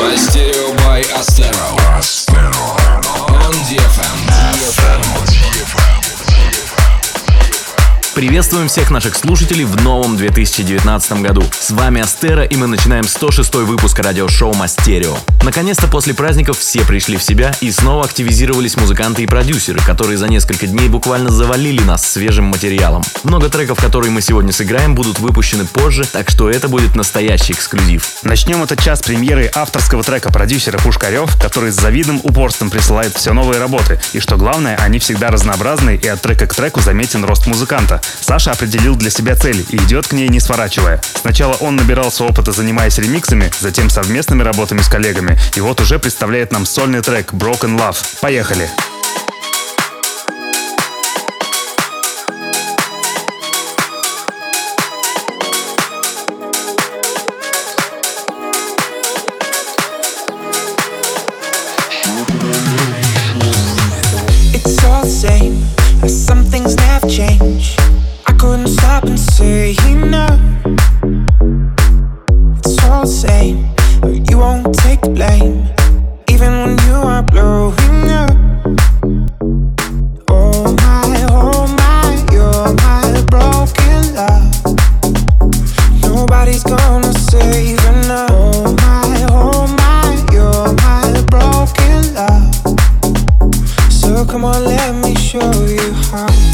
Мастерио by Astero. On DFM. Приветствуем всех наших слушателей в новом 2019 году. С вами Астера, и мы начинаем 106 выпуск радиошоу Мастерио. Наконец-то после праздников все пришли в себя, и снова активизировались музыканты и продюсеры, которые за несколько дней буквально завалили нас свежим материалом. Много треков, которые мы сегодня сыграем, будут выпущены позже, так что это будет настоящий эксклюзив. Начнем этот час премьеры авторского трека продюсера Пушкарев, который с завидным упорством присылает все новые работы. И что главное, они всегда разнообразны, и от трека к треку заметен рост музыканта. Саша определил для себя цель и идет к ней не сворачивая. Сначала он набирался опыта, занимаясь ремиксами, затем совместными работами с коллегами, и вот уже представляет нам сольный трек Broken Love. Поехали! It's It's all the same, but you won't take the blame, even when you are blowing up. Oh my, oh my, you're my broken love. Nobody's gonna save enough. Oh my, oh my, you're my broken love. So come on, let me show you how.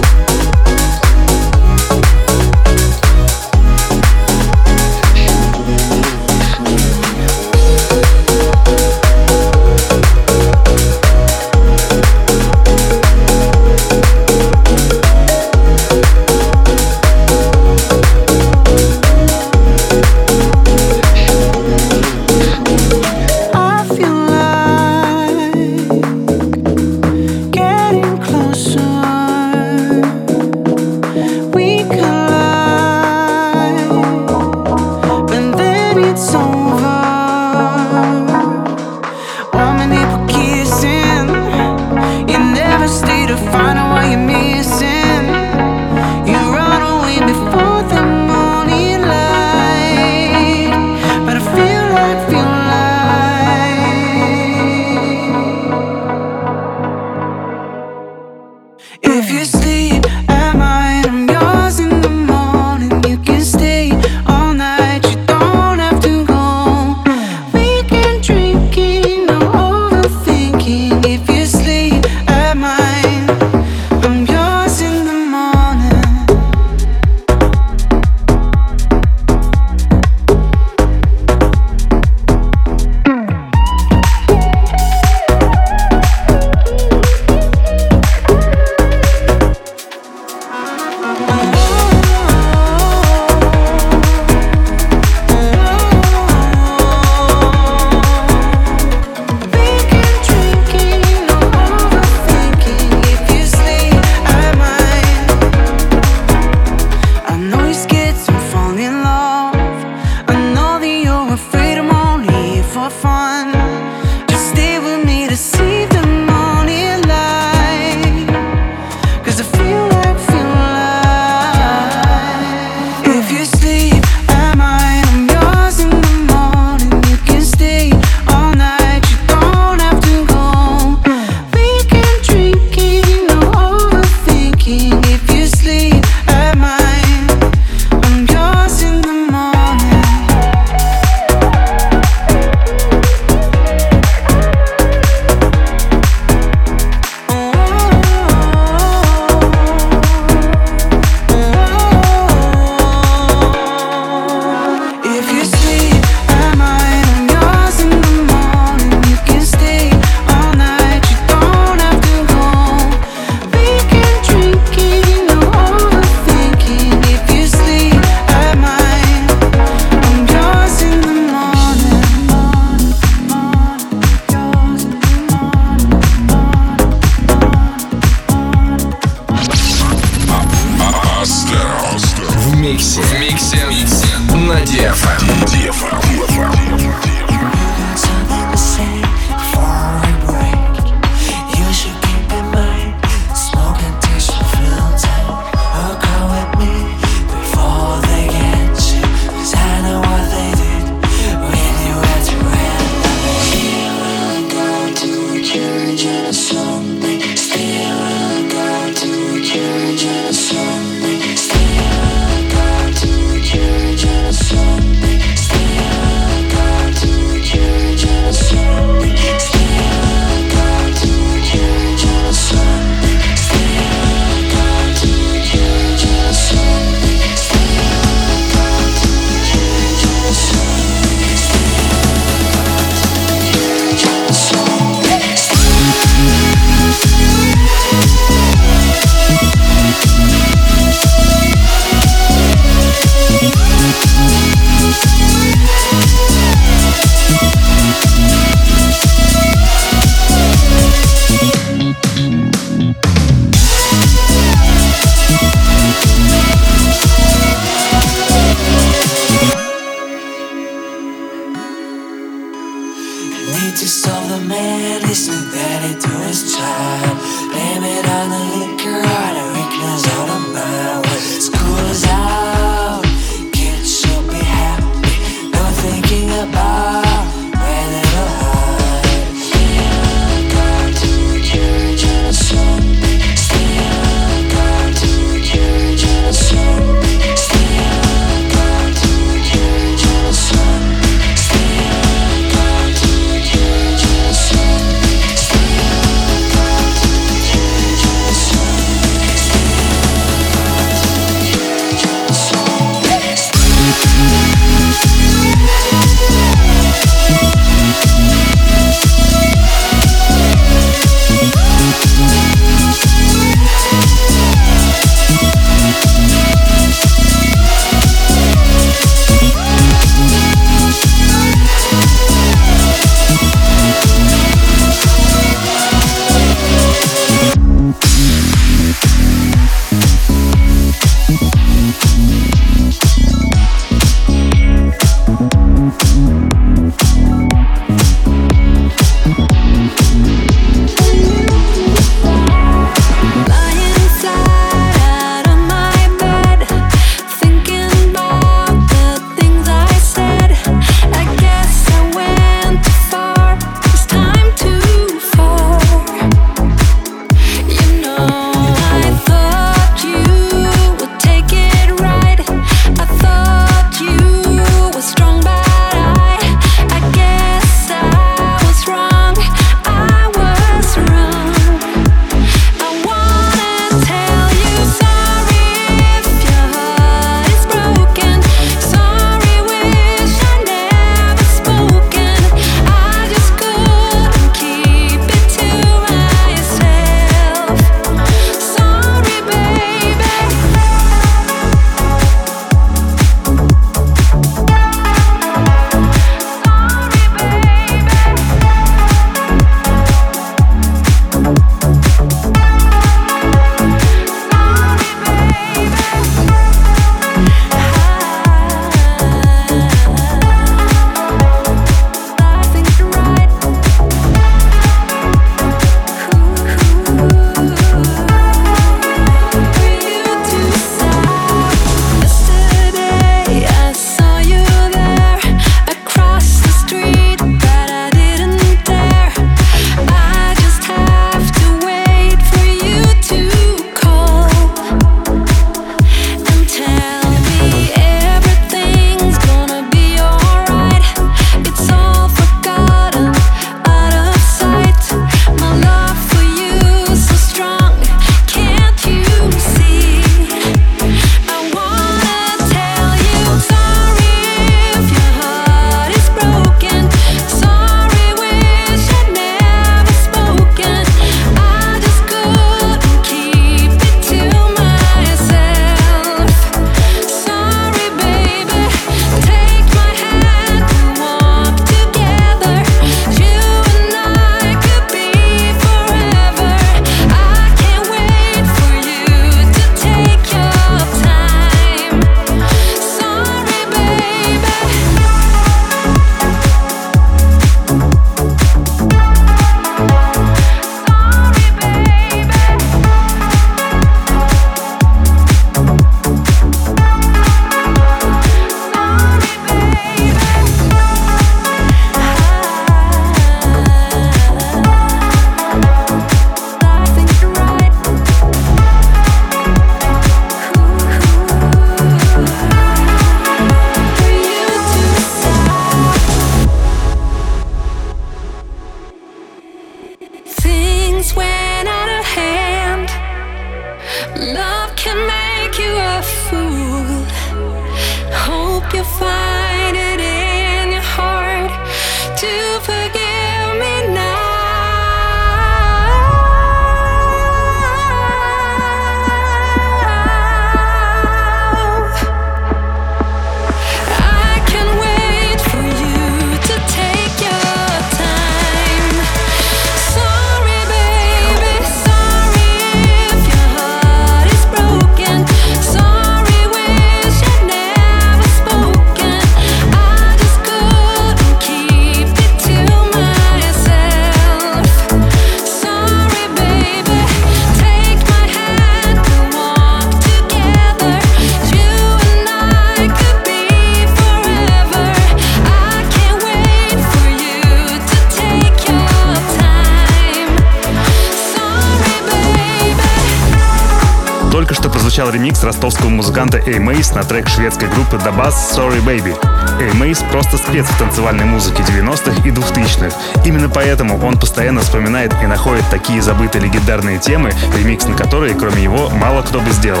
Прозвучал ремикс ростовского музыканта A Mace на трек шведской группы The Bass Sorry Baby. A Mace просто спец в танцевальной музыке 90-х и 2000-х. Именно поэтому он постоянно вспоминает и находит такие забытые легендарные темы, ремикс на которые, кроме его, мало кто бы сделал.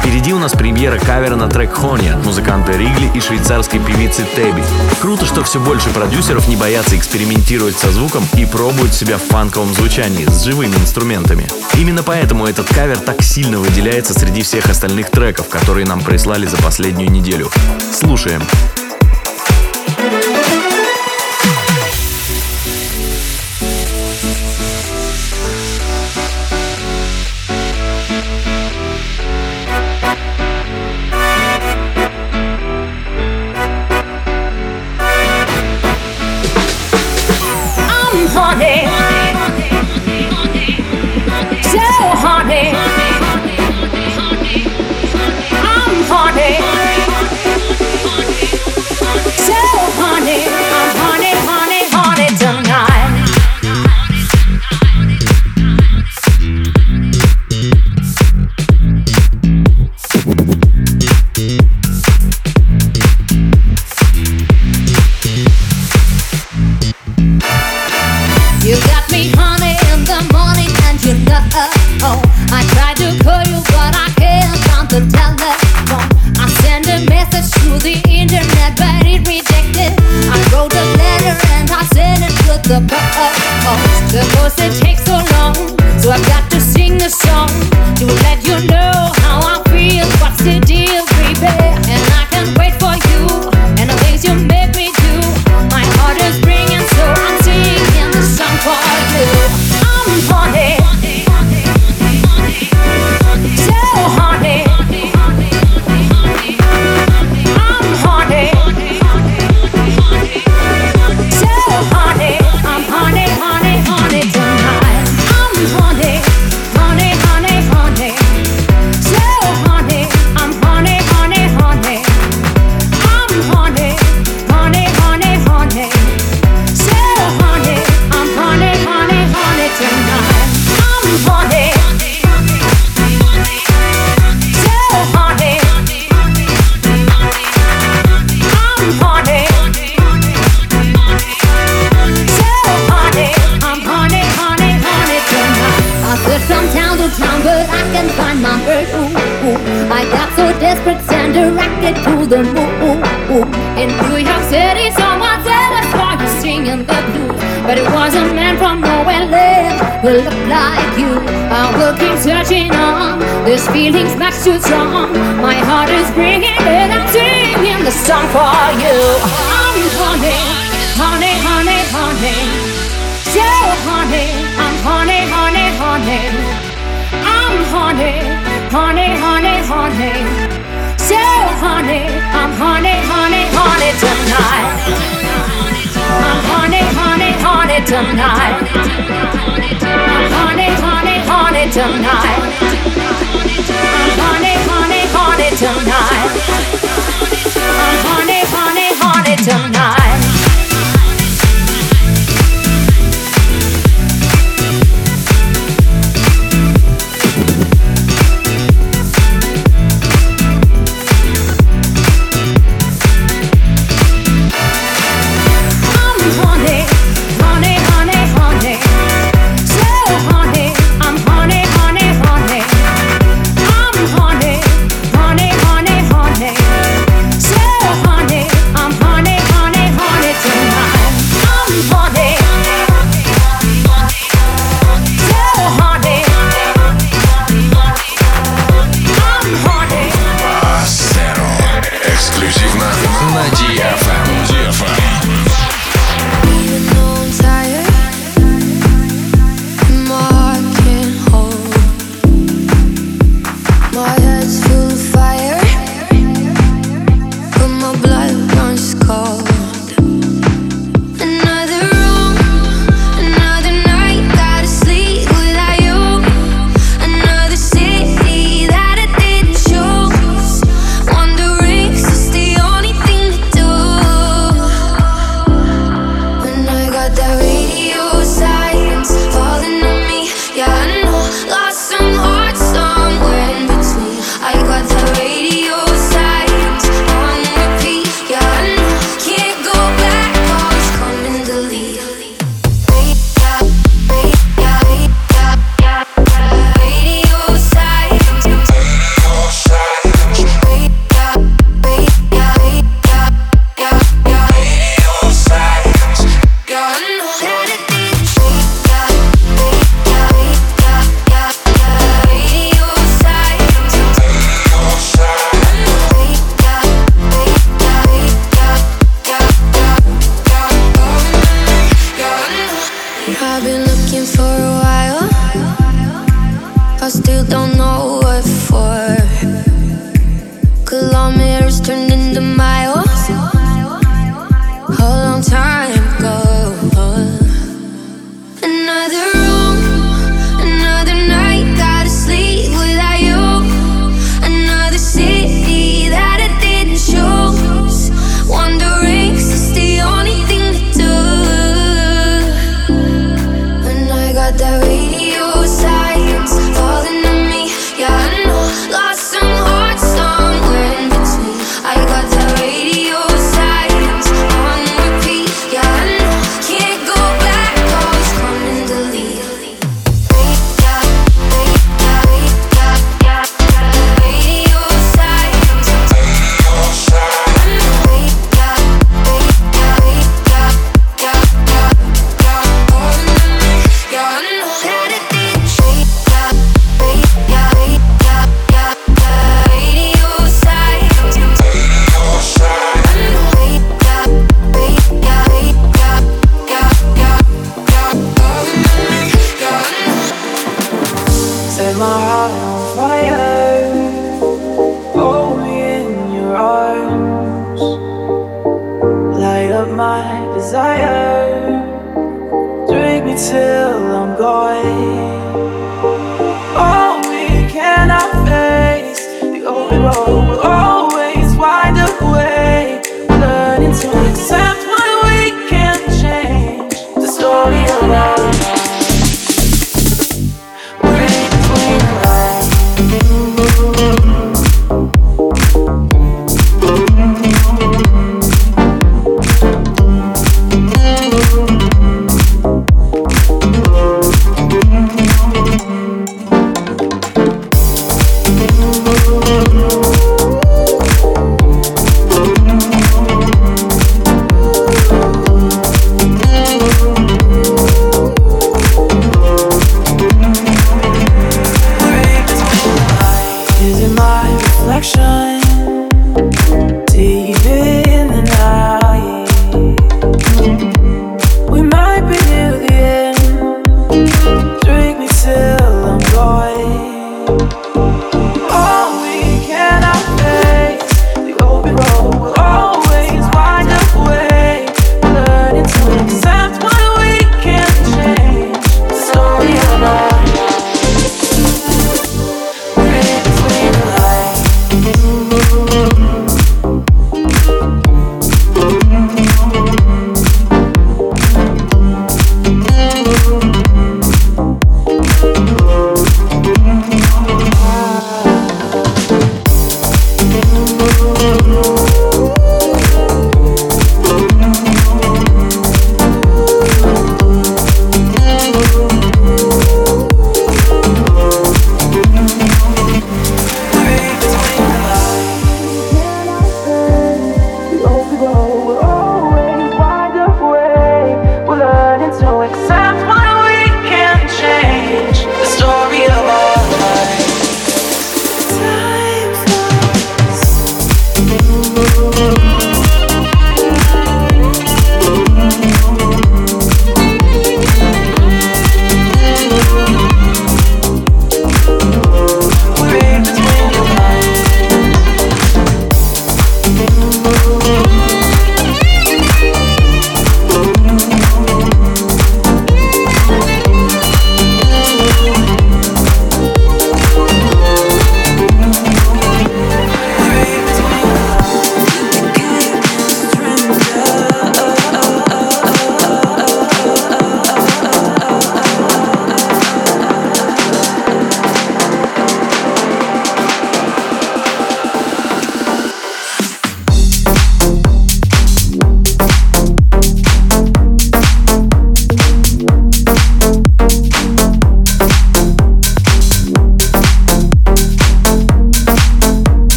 Впереди у нас премьера кавера на трек Хония музыканта Ригли и швейцарской певицы Теби. Круто, что все больше продюсеров не боятся экспериментировать со звуком и пробуют себя в фанковом звучании с живыми инструментами. Именно поэтому этот кавер так сильно выделяется среди всех остальных треков, которые нам прислали за последнюю неделю. Слушаем.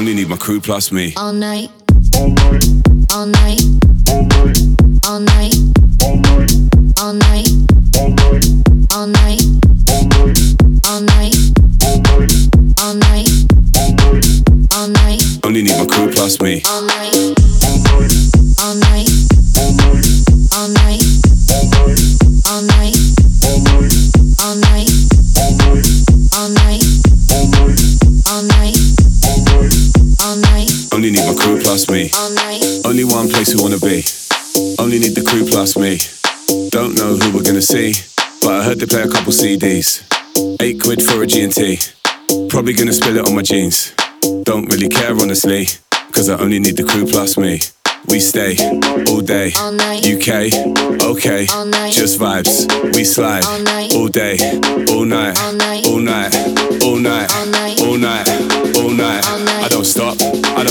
Only need my crew plus me. All night. All night. All night. All night. All night. All night. All night. All night. All night. Only need my crew plus me. All night. All night. All plus me. Only one place we wanna be. Only need the crew plus me. Don't know who we're gonna see, but I heard they play a couple CDs. Eight quid for a G&T. Probably gonna spill it on my jeans. Don't really care honestly, cause I only need the crew plus me. We stay all day. UK, okay, just vibes. We slide all day, all night, All night. all night, all night, All night.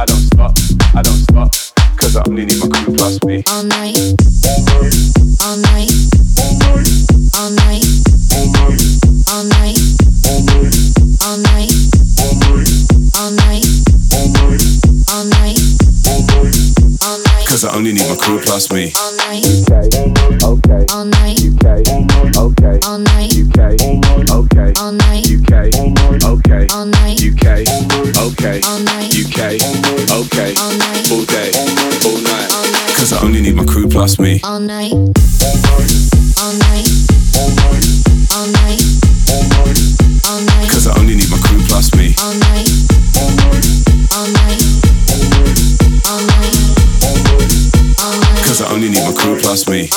I don't stop, I don't stop, cause I only need my crew plus me. All night. All night. All night. All night. All night. All night. All Cause I only need my crew plus me. All night. UK, okay, All night. UK, okay, All night. UK, okay, All night. UK, okay, All night. UK, okay, All night. UK, okay, All night. all day, all night. Cause I only need my crew plus me. All night. All night. All night. All night. Cause I only need my crew plus me. All night. Only need my crew plus me.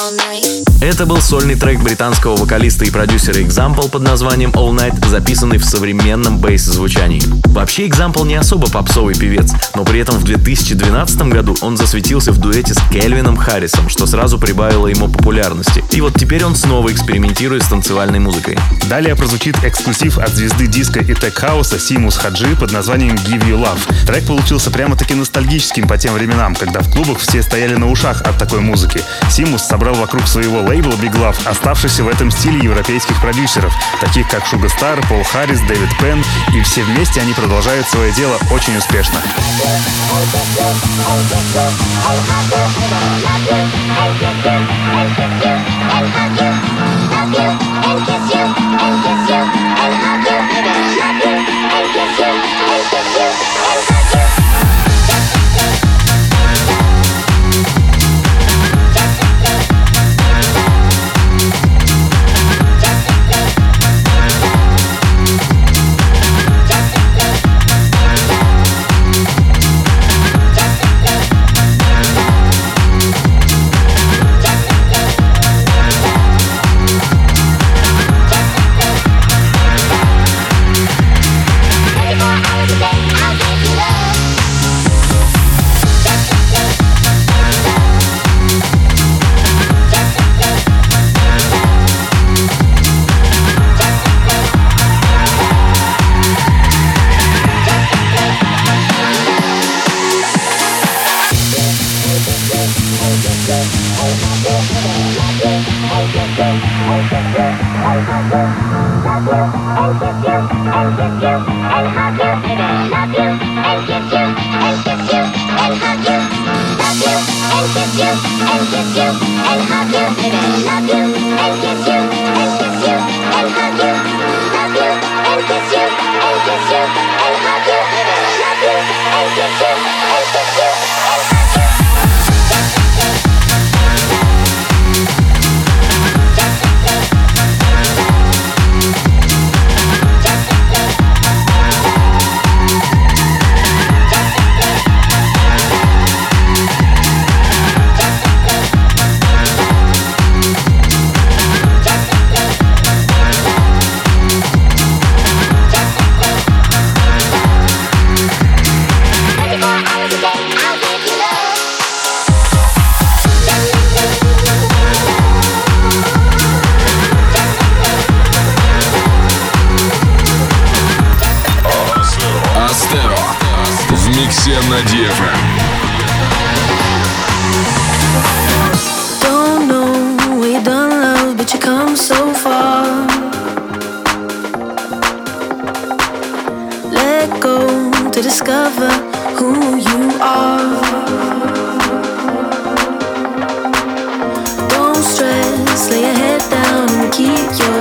Это был сольный трек британского вокалиста и продюсера Example под названием All Night, записанный в современном бейс-звучании. Вообще Example не особо попсовый певец, но при этом в 2012 году он засветился в дуэте с Кельвином Харрисом, что сразу прибавило ему популярности. И вот теперь он снова экспериментирует с танцевальной музыкой. Далее прозвучит эксклюзив от звезды диска и тег-хауса Симус Хаджи под названием Give You Love. Трек получился прямо-таки ностальгическим по тем временам, когда в клубах все стояли на ушах от такой музыки. Симус собрал вокруг своего лейбл Big Love, оставшийся в этом стиле европейских продюсеров, таких как Шуга Стар, Пол Харрис, Дэвид Пен, и все вместе они продолжают свое дело очень успешно. And kiss you, and kiss you. Keep your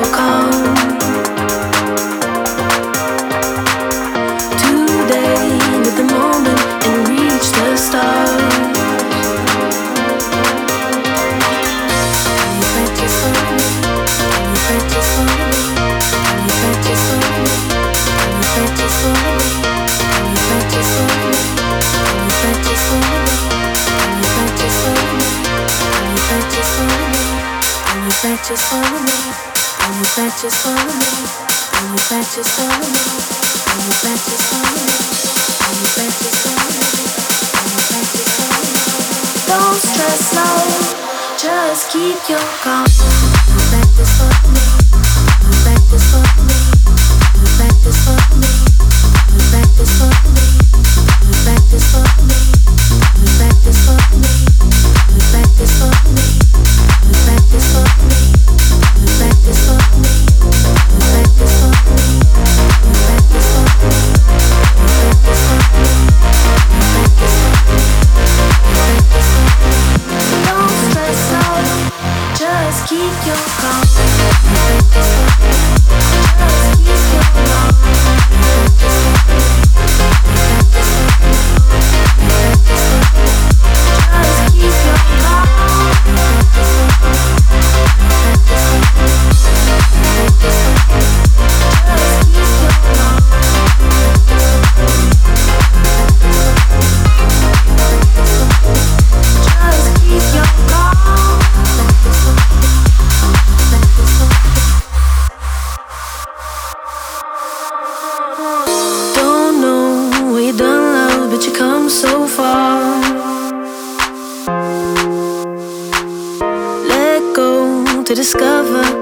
come so far. Let go to discover.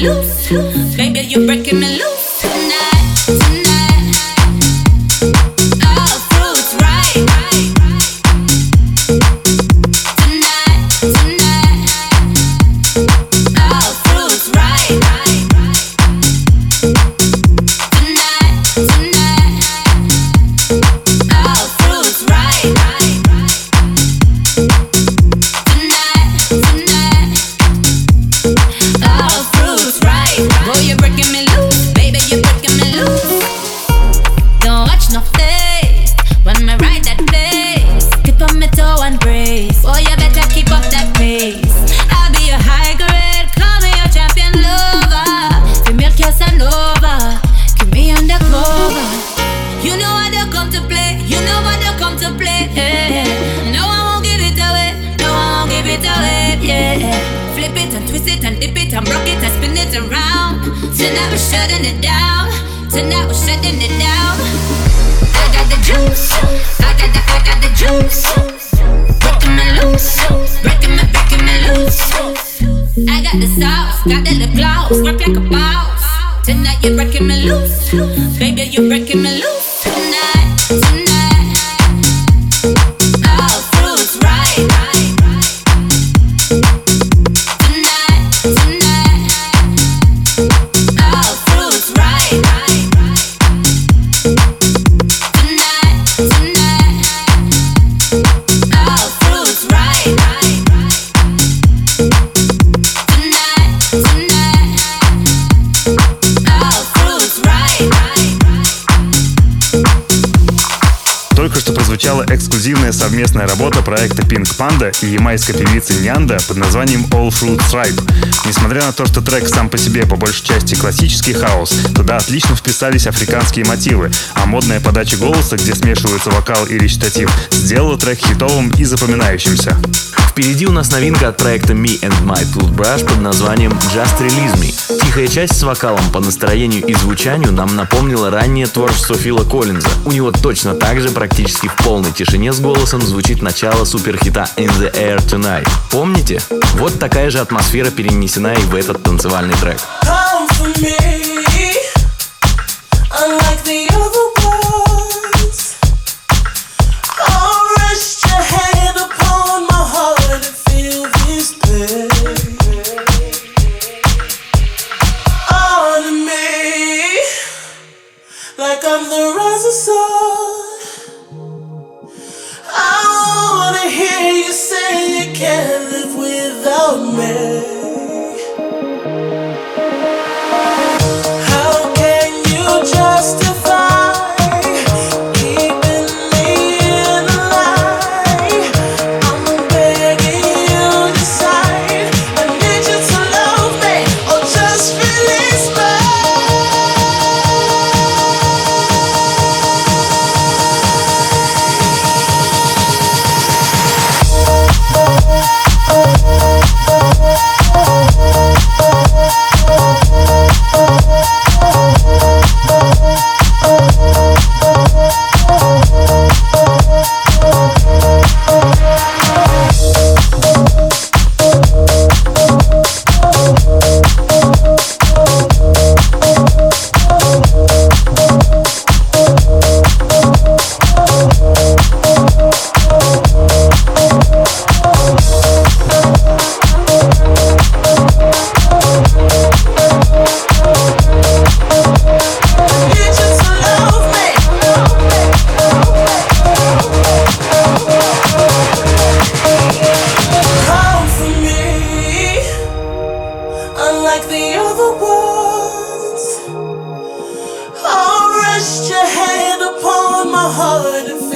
Loose. Baby, you're breaking совместная работа проекта Pink Panda и ямайской певицы Нянда под названием All Fruits Ripe. Несмотря на то, что трек сам по себе по большей части классический хаос, туда отлично вписались африканские мотивы, а модная подача голоса, где смешиваются вокал и речитатив, сделала трек хитовым и запоминающимся. Впереди у нас новинка от проекта Me and My Toothbrush под названием Just Release Me. Тихая часть с вокалом по настроению и звучанию нам напомнила раннее творчество Фила Коллинза. У него точно так же практически в полной тишине с голосом звучит начало суперхита In the Air Tonight. Помните? Вот такая же атмосфера перенесена и в этот танцевальный трек. Come for me, upon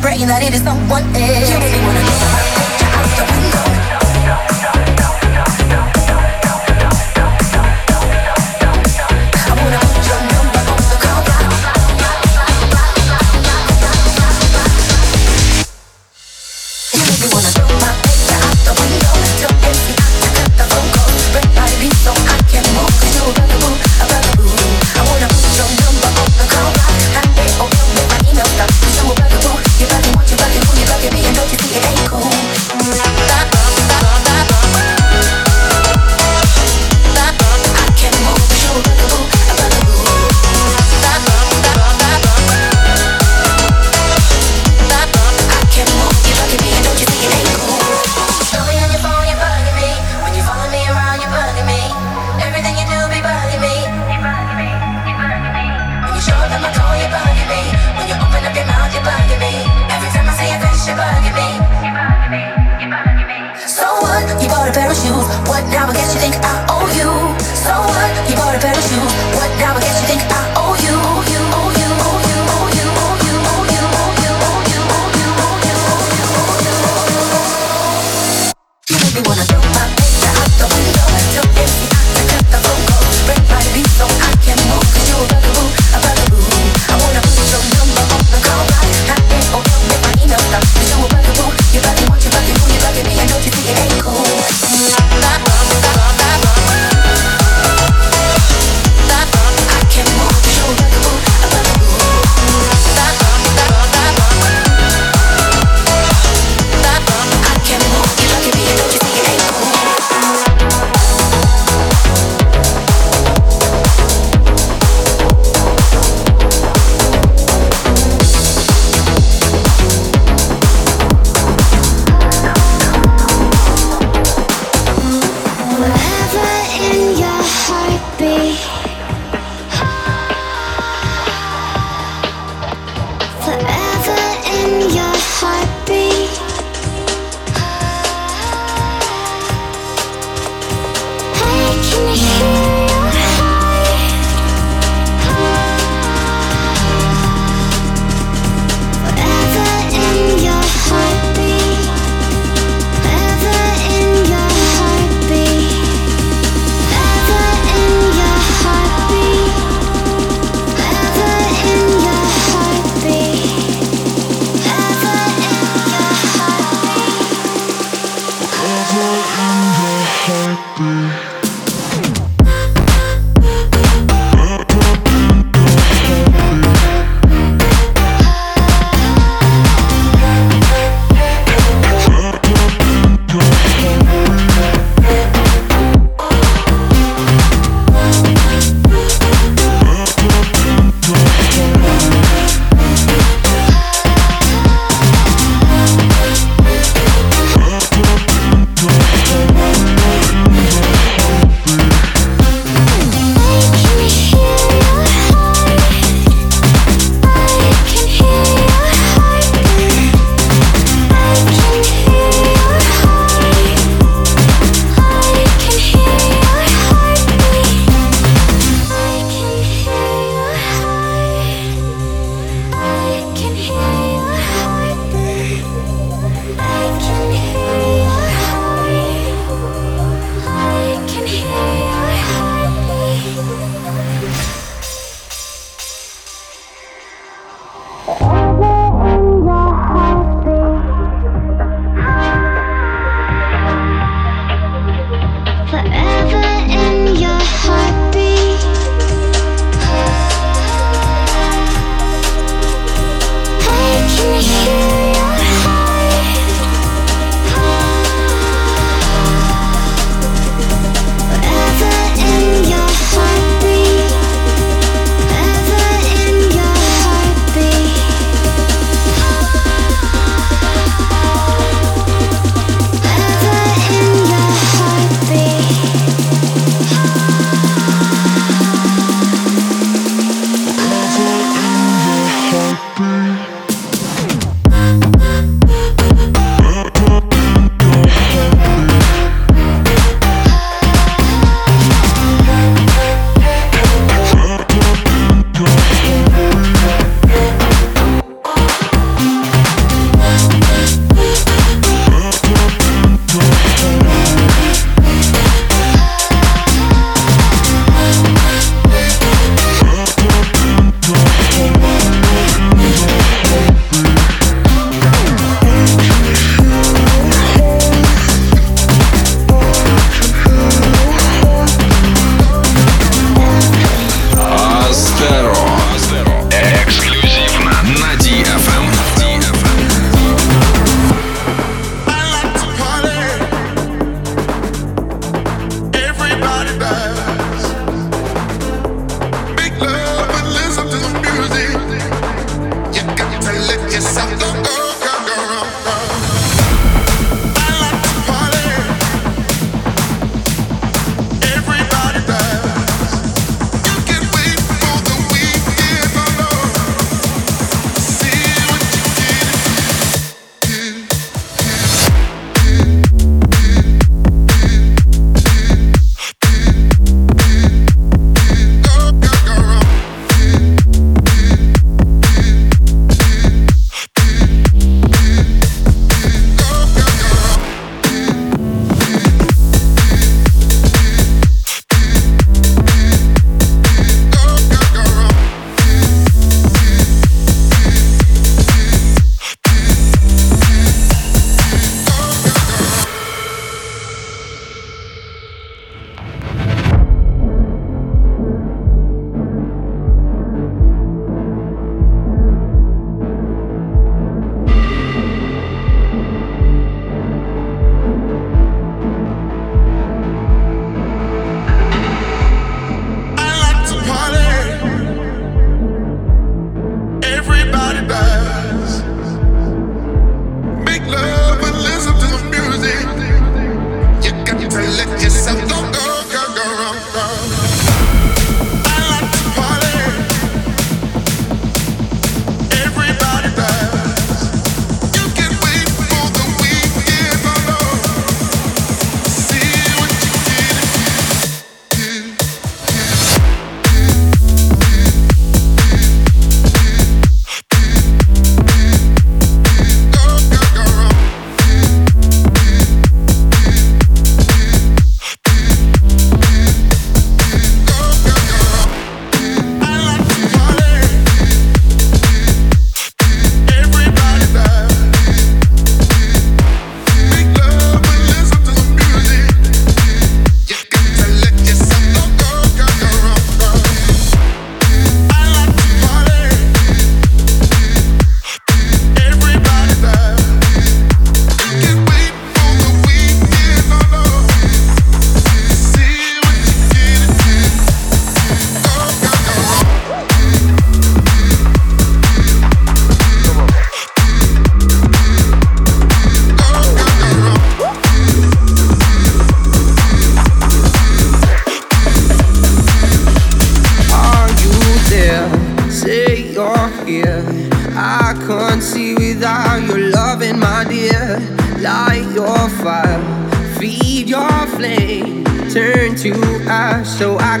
vibrating that it is someone else. Eh.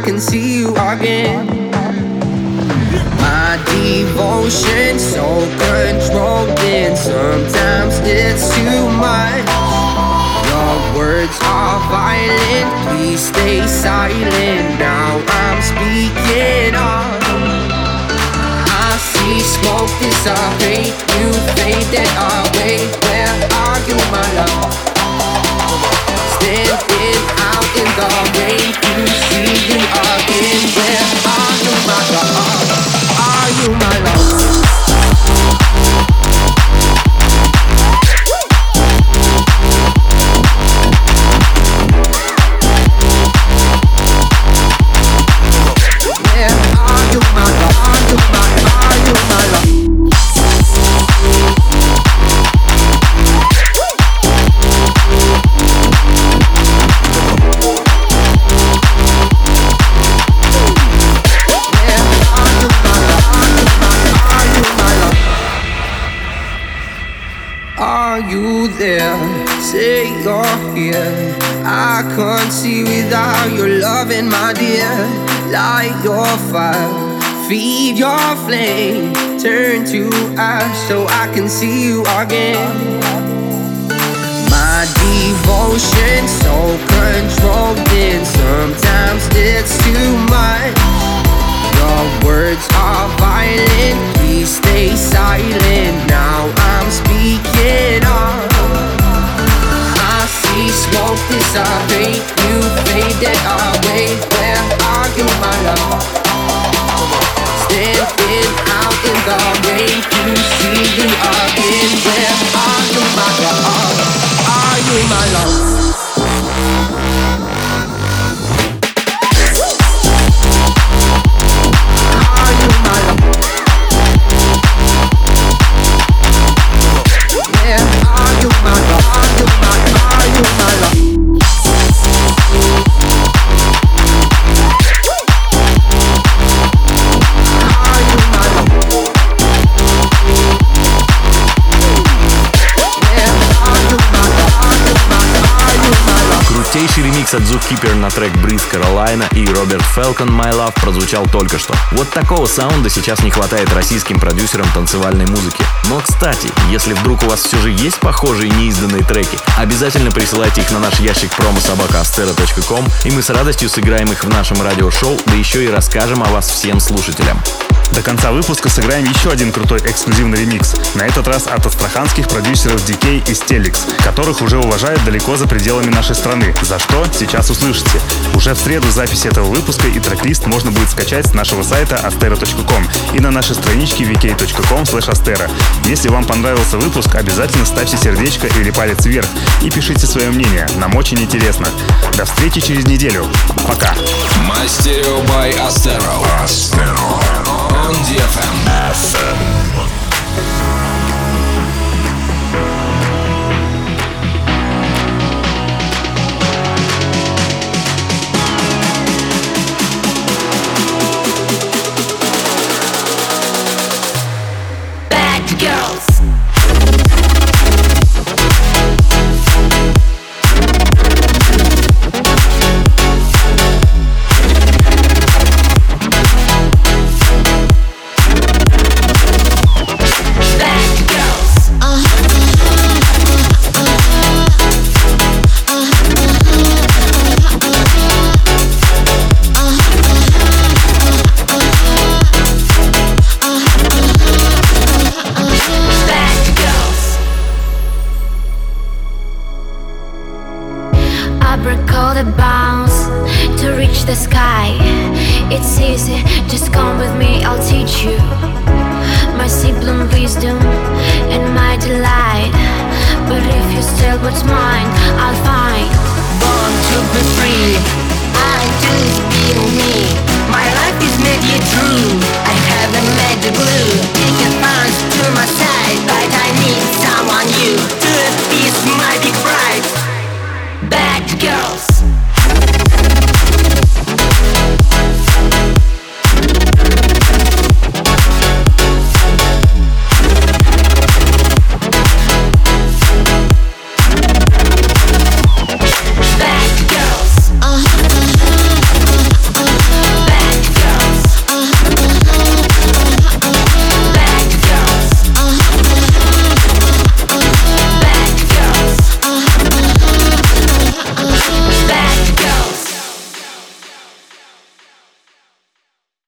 I can see you again. My devotion so controlling, sometimes it's too much. Your words are violent, please stay silent. Now I'm speaking up. I see smoke dissipate, you faded away. Where are you, my love? Feed your flame, turn to ash so I can see you again. My devotion so controlling, sometimes it's too much. Your words are violent, please stay silent. Now I'm speaking up. I see smoke dissipate, you faded away. Where are you, my love? You, my love? Are you my love? Ремикс от Zookeeper на трек Бриз Каролайна и Роберт Фелкон My Love прозвучал только что. Вот такого саунда сейчас не хватает российским продюсерам танцевальной музыки. Но, кстати, если вдруг у вас все же есть похожие неизданные треки, обязательно присылайте их на наш ящик промо-собака.astera.com и мы с радостью сыграем их в нашем радиошоу, да еще и расскажем о вас всем слушателям. До конца выпуска сыграем еще один крутой эксклюзивный ремикс. На этот раз от астраханских продюсеров DK и Stelix, которых уже уважают далеко за пределами нашей страны. За что? Сейчас услышите. Уже в среду запись этого выпуска и трек-лист можно будет скачать с нашего сайта astera.com и на нашей страничке vk.com. Если вам понравился выпуск, обязательно ставьте сердечко или палец вверх и пишите свое мнение. Нам очень интересно. До встречи через неделю. Пока. Stereo by Astero. on DFM. FM.